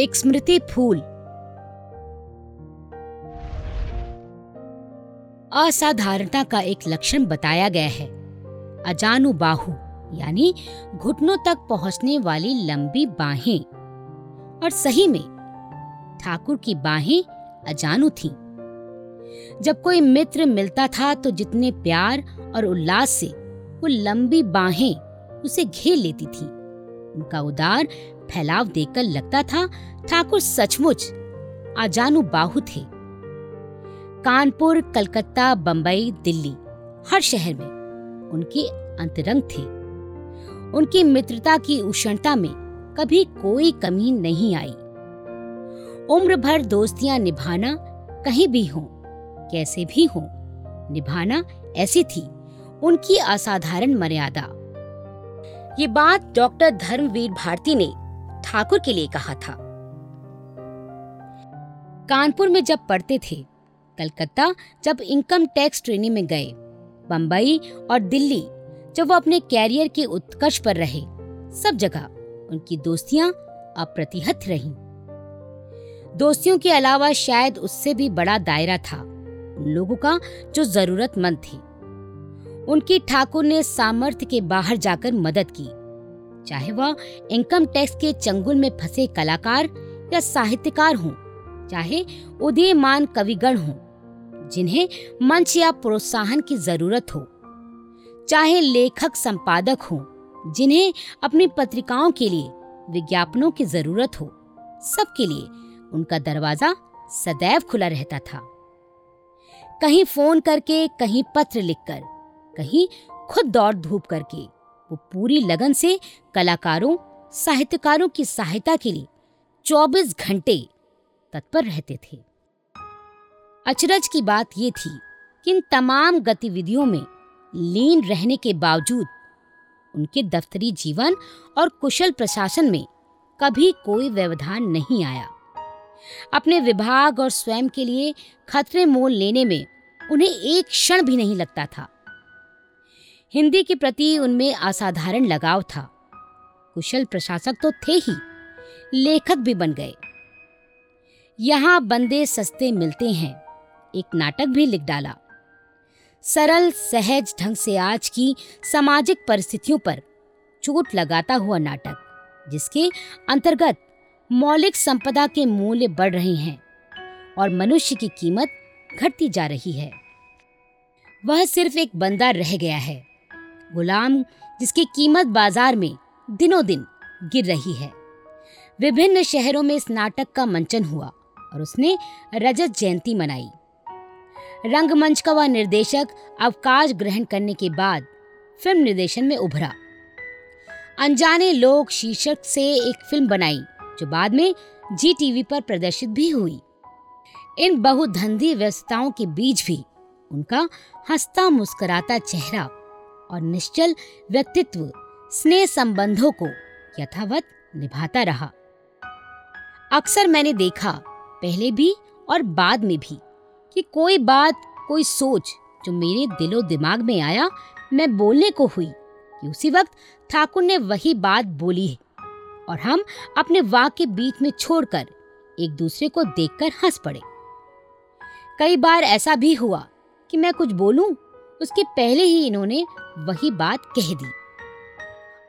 एक स्मृति फूल। असाधारणता का एक लक्षण बताया गया है। अजानु बाहु यानी घुटनों तक पहुँचने वाली लंबी बाहें। और सही में, ठाकुर की बाहें अजानु थीं। जब कोई मित्र मिलता था तो जितने प्यार और उल्लास से वो लंबी बाहें उसे घेर लेती थी। उनका उदार फैलाव देखकर लगता था, ठाकुर सचमुच अजानु बाहु थे। कानपुर, कलकत्ता, बंबई, दिल्ली, हर शहर में उनके अंतरंग थे। उनकी मित्रता की उष्णता में कभी कोई कमी नहीं आई। उम्र भर दोस्तियाँ निभाना कहीं भी हो, कैसे भी हो, निभाना ऐसी थी उनकी असाधारण मर्यादा। ये बात डॉक्टर धर्मवीर भारती ने ठाकुर के लिए कहा था। कानपुर में जब पढ़ते थे, कलकत्ता जब इनकम टैक्स ट्रेनिंग में गए बम्बई और दिल्ली जब वो अपने कैरियर के उत्कर्ष पर रहे, सब जगह उनकी दोस्तियाँ अप्रतिहत रहीं। दोस्तियों के अलावा शायद उससे भी बड़ा दायरा था उन लोगों का जो जरूरतमंद थे। उनकी ठाकुर ने सामर्थ्य के बाहर जाकर मदद की। चाहे वह इनकम टैक्स के चंगुल में फंसे कलाकार या साहित्यकार हों, चाहे उदयमान कविगण हों, जिन्हें मंच या प्रोत्साहन की ज़रूरत हो, चाहे लेखक संपादक हों, जिन्हें अपनी पत्रिकाओं के लिए, विज्ञापनों की ज़रूरत हो, सबके लिए उनका दरवाज़ा सदैव खुला रहता था। कहीं फ़ोन करके, कहीं पत्र लिखकर, कहीं खुद दौड़ धूप करके वो पूरी लगन से कलाकारों, साहित्यकारों की सहायता के लिए 24 घंटे तत्पर रहते थे। अचरज की बात ये थी कि इन तमाम गतिविधियों में लीन रहने के बावजूद उनके दफ्तरी जीवन और कुशल प्रशासन में कभी कोई व्यवधान नहीं आया। अपने विभाग और स्वयं के लिए खतरे मोल लेने में उन्हें एक क्षण भी नहीं लगता था। हिंदी के प्रति उनमें असाधारण लगाव था। कुशल प्रशासक तो थे ही, लेखक भी बन गए। यहाँ बंदे सस्ते मिलते हैं, एक नाटक भी लिख डाला। सरल, सहज ढंग से आज की सामाजिक परिस्थितियों पर चोट लगाता हुआ नाटक, जिसके अंतर्गत मौलिक संपदा के मूल्य बढ़ रहे हैं और मनुष्य की कीमत घटती जा रही है। वह सिर्फ़ एक बंदा रह गया है। गुलाम जिसकी कीमत बाज़ार में दिनों दिन गिर रही है। विभिन्न शहरों में इस नाटक का मंचन हुआ और उसने रजत जयंती मनाई। रंगमंच का वह निर्देशक अवकाश ग्रहण करने के बाद फ़िल्म निर्देशन में उभरा। अनजाने लोग शीर्षक से एक फ़िल्म बनाई, जो बाद में जी टीवी पर प्रदर्शित भी हुई। इन बहुधंधी व्यस्तताओं के बीच भी उनका हंसता मुस्कुराता चेहरा और निश्चल व्यक्तित्व स्नेह संबंधों को यथावत निभाता रहा। अक्सर मैंने देखा, पहले भी और बाद में भी, कि कोई बात, कोई सोच जो मेरे दिलो दिमाग में आया, मैं बोलने को हुई कि उसी वक्त ठाकुर ने वही बात बोली है और हम अपने वाक के बीच में छोड़कर एक दूसरे को देखकर हंस पड़े। कई बार ऐसा भी हुआ कि मैं कुछ बोलूँ, उसके पहले ही इन्होंने वही बात कह दी।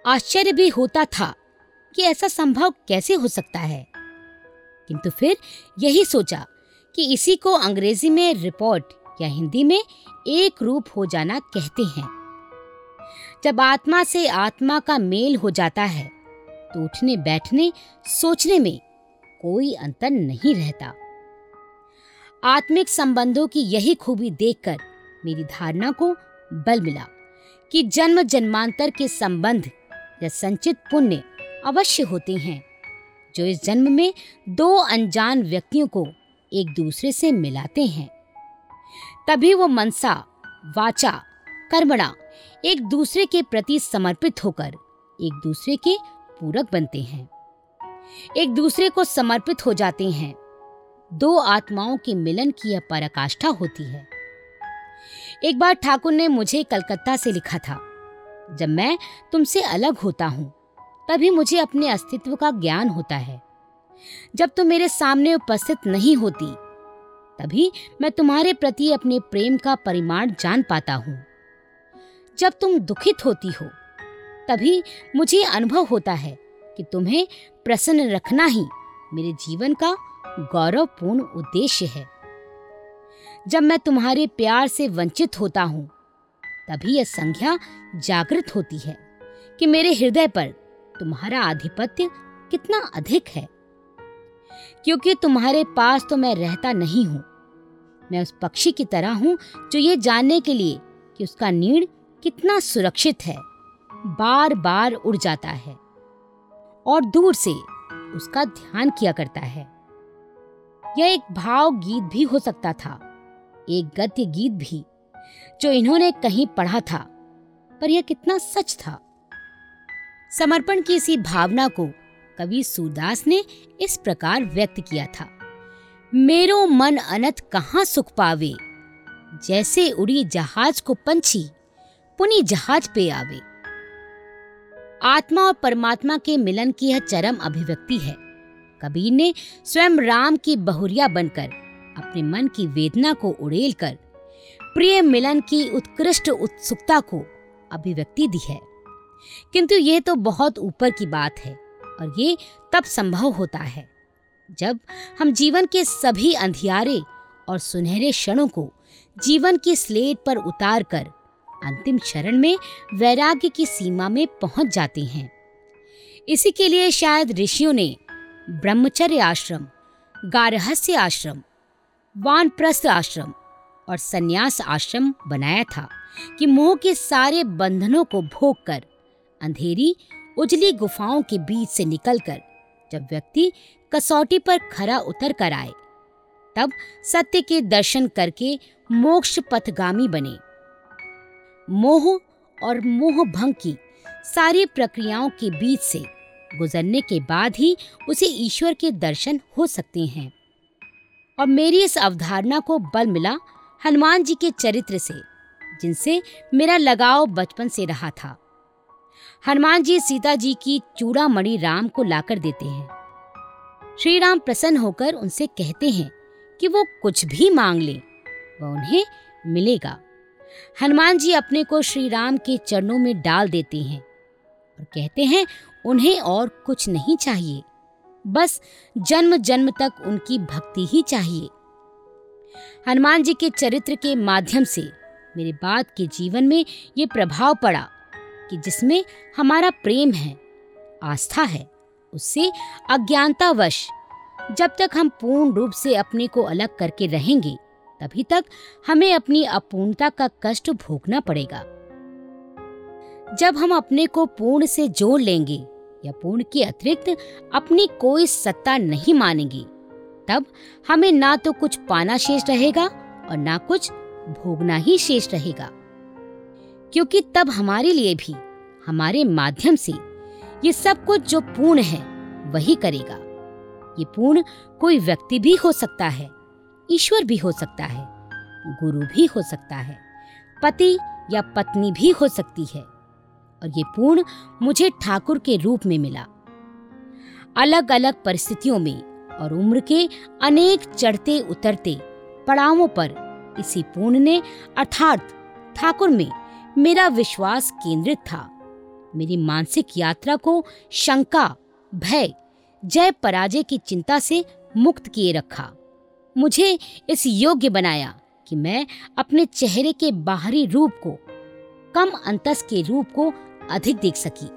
आश्चर्य भी होता था कि ऐसा संभव कैसे हो सकता है। किंतु फिर यही सोचा कि इसी को अंग्रेज़ी में रिपोर्ट या हिंदी में एक रूप हो जाना कहते हैं। जब आत्मा से आत्मा का मेल हो जाता है तो उठने बैठने सोचने में कोई अंतर नहीं रहता। आत्मिक संबंधों की यही खूबी देखकर मेरी धारणा को बल मिला। कि जन्म जन्मांतर के संबंध या संचित पुण्य अवश्य होते हैं, जो इस जन्म में दो अनजान व्यक्तियों को एक दूसरे से मिलाते हैं। तभी वो मनसा, वाचा, कर्मणा एक दूसरे के प्रति समर्पित होकर एक दूसरे के पूरक बनते हैं। एक दूसरे को समर्पित हो जाते हैं। दो आत्माओं के मिलन की यह पराकाष्ठा होती है। एक बार ठाकुर ने मुझे कलकत्ता से लिखा था, जब मैं तुमसे अलग होता हूँ, तभी मुझे अपने अस्तित्व का ज्ञान होता है। जब तुम मेरे सामने उपस्थित नहीं होती, तभी मैं तुम्हारे प्रति अपने प्रेम का परिमाण जान पाता हूँ। जब तुम दुखित होती हो, तभी मुझे अनुभव होता है कि तुम्हें प्रसन्न रखना ही मेरे जीवन का गौरवपूर्ण उद्देश्य है। जब मैं तुम्हारे प्यार से वंचित होता हूँ, तभी यह संज्ञा जागृत होती है कि मेरे हृदय पर तुम्हारा आधिपत्य कितना अधिक है। क्योंकि तुम्हारे पास तो मैं रहता नहीं हूँ, मैं उस पक्षी की तरह हूँ जो ये जानने के लिए कि उसका नीड़ कितना सुरक्षित है बार बार उड़ जाता है और दूर से उसका ध्यान किया करता है। यह एक भाव गीत भी हो सकता था। एक गद्य गीत भी, जो इन्होंने कहीं पढ़ा था, पर यह कितना सच था। समर्पण की इसी भावना को कवि सूरदास ने इस प्रकार व्यक्त किया था, मेरो मन अनत कहाँ सुख पावे, जैसे उड़ी जहाज़ को पंछी, पुनी जहाज़ पे आवे। आत्मा और परमात्मा के मिलन की यह चरम अभिव्यक्ति है। कबीर ने स्वयं राम की बहुरिया बनकर अपने मन की वेदना को उड़ेल कर, प्रिय मिलन की उत्कृष्ट उत्सुकता को अभिव्यक्ति दी है। किंतु यह तो बहुत ऊपर की बात है और ये तब संभव होता है जब हम जीवन के सभी अंधियारे और सुनहरे क्षणों को जीवन की स्लेट पर उतार कर अंतिम चरण में वैराग्य की सीमा में पहुँच जाते हैं। इसी के लिए शायद ऋषियों ने ब्रह्मचर्य आश्रम, गारहस्य आश्रम वानप्रस्थ आश्रम और संन्यास आश्रम बनाया था कि मोह के सारे बंधनों को भोग कर, अंधेरी, उजली गुफाओं के बीच से निकलकर जब व्यक्ति कसौटी पर खरा उतर कर आए, तब सत्य के दर्शन करके मोक्ष पथगामी बने। मोह और मोह भंग की सारी प्रक्रियाओं के बीच से गुजरने के बाद ही उसे ईश्वर के दर्शन हो सकते हैं। और मेरी इस अवधारणा को बल मिला हनुमान जी के चरित्र से, जिनसे मेरा लगाव बचपन से रहा था। हनुमान जी सीता जी की चूड़ा मणि राम को लाकर देते हैं। श्री राम प्रसन्न होकर उनसे कहते हैं कि वो कुछ भी मांग ले, वह उन्हें मिलेगा। हनुमान जी अपने को श्री राम के चरणों में डाल देते हैं और कहते हैं, उन्हें और कुछ नहीं चाहिए। बस जन्म जन्म तक उनकी भक्ति ही चाहिए। हनुमान जी के चरित्र के माध्यम से मेरे बाद के जीवन में ये प्रभाव पड़ा कि जिसमें हमारा प्रेम है, आस्था है, उससे अज्ञानतावश जब तक हम पूर्ण रूप से अपने को अलग करके रहेंगे, तभी तक हमें अपनी अपूर्णता का कष्ट भोगना पड़ेगा। जब हम अपने को पूर्ण से जोड़ लेंगे या पूर्ण के अतिरिक्त अपनी कोई सत्ता नहीं मानेंगे। तब हमें ना तो कुछ पाना शेष रहेगा और ना कुछ भोगना ही शेष रहेगा। क्योंकि तब हमारे लिए भी, हमारे माध्यम से, ये सब कुछ जो पूर्ण है, वही करेगा। ये पूर्ण कोई व्यक्ति भी हो सकता है, ईश्वर भी हो सकता है, गुरु भी हो सकता है, पति या पत्नी भी हो सकती है। और ये पूर्ण मुझे ठाकुर के रूप में मिला। अलग अलग परिस्थितियों में और उम्र के अनेक चढ़ते उतरते पड़ावों पर इसी पूर्ण ने, अर्थात ठाकुर में, मेरा विश्वास केंद्रित था। मेरी मानसिक यात्रा को शंका, भय, जय पराजय की चिंता से मुक्त किए रखा। मुझे इस योग्य बनाया कि मैं अपने चेहरे के बाहरी रूप को, कम अंतस के रूप को अधिक देख सकी।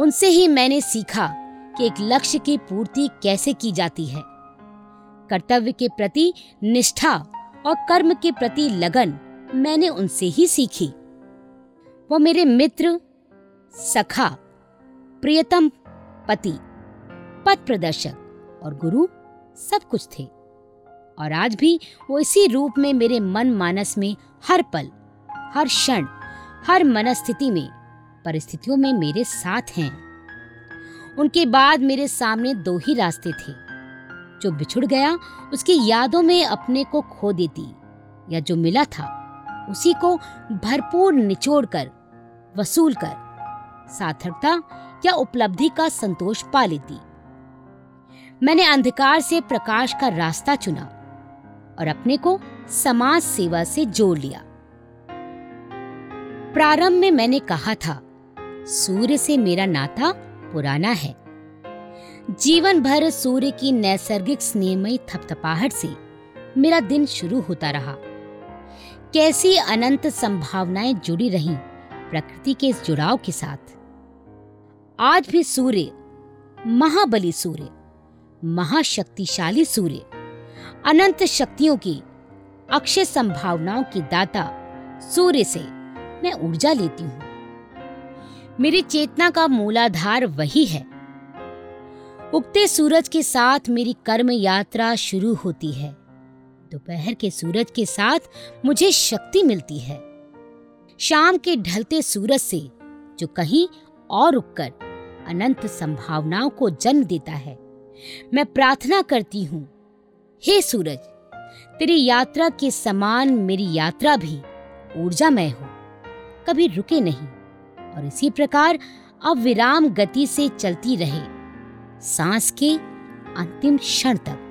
उनसे ही मैंने सीखा कि एक लक्ष्य की पूर्ति कैसे की जाती है। कर्तव्य के प्रति निष्ठा और कर्म के प्रति लगन मैंने उनसे ही सीखी। वो मेरे मित्र, सखा, प्रियतम, पति, पथ प्रदर्शक और गुरु सब कुछ थे। और आज भी वो इसी रूप में मेरे मन मानस में हर पल, हर क्षण हर मनस्थिति में, परिस्थितियों में मेरे साथ हैं। उनके बाद मेरे सामने दो ही रास्ते थे। जो बिछुड़ गया, उसकी यादों में अपने को खो देती, या जो मिला था, उसी को भरपूर निचोड़ कर वसूल कर, सार्थकता या उपलब्धि का संतोष पा लेती। मैंने अंधकार से प्रकाश का रास्ता चुना और अपने को समाज सेवा से जोड़ लिया। प्रारंभ में मैंने कहा था, सूर्य से मेरा नाता पुराना है। जीवन भर सूर्य की नैसर्गिक स्नेहमयी थपथपाहट से मेरा दिन शुरू होता रहा। कैसी अनंत संभावनाएँ जुड़ी रहीं प्रकृति के इस जुड़ाव के साथ। आज भी सूर्य, महाबली सूर्य, महाशक्तिशाली सूर्य, अनंत शक्तियों की अक्षय संभावनाओं की दाता सूर्य से मैं ऊर्जा लेती हूँ। मेरी चेतना का मूलाधार वही है। उगते सूरज के साथ मेरी कर्म यात्रा शुरू होती है। दोपहर के सूरज के साथ मुझे शक्ति मिलती है। शाम के ढलते सूरज से जो कहीं और उगकर अनंत संभावनाओं को जन्म देता है। मैं प्रार्थना करती हूँ, हे सूरज, तेरी यात्रा के समान मेरी यात्रा भी ऊर्जामय हो। कभी रुके नहीं, और इसी प्रकार अविराम गति से चलती रहे। सांस के अंतिम क्षण तक।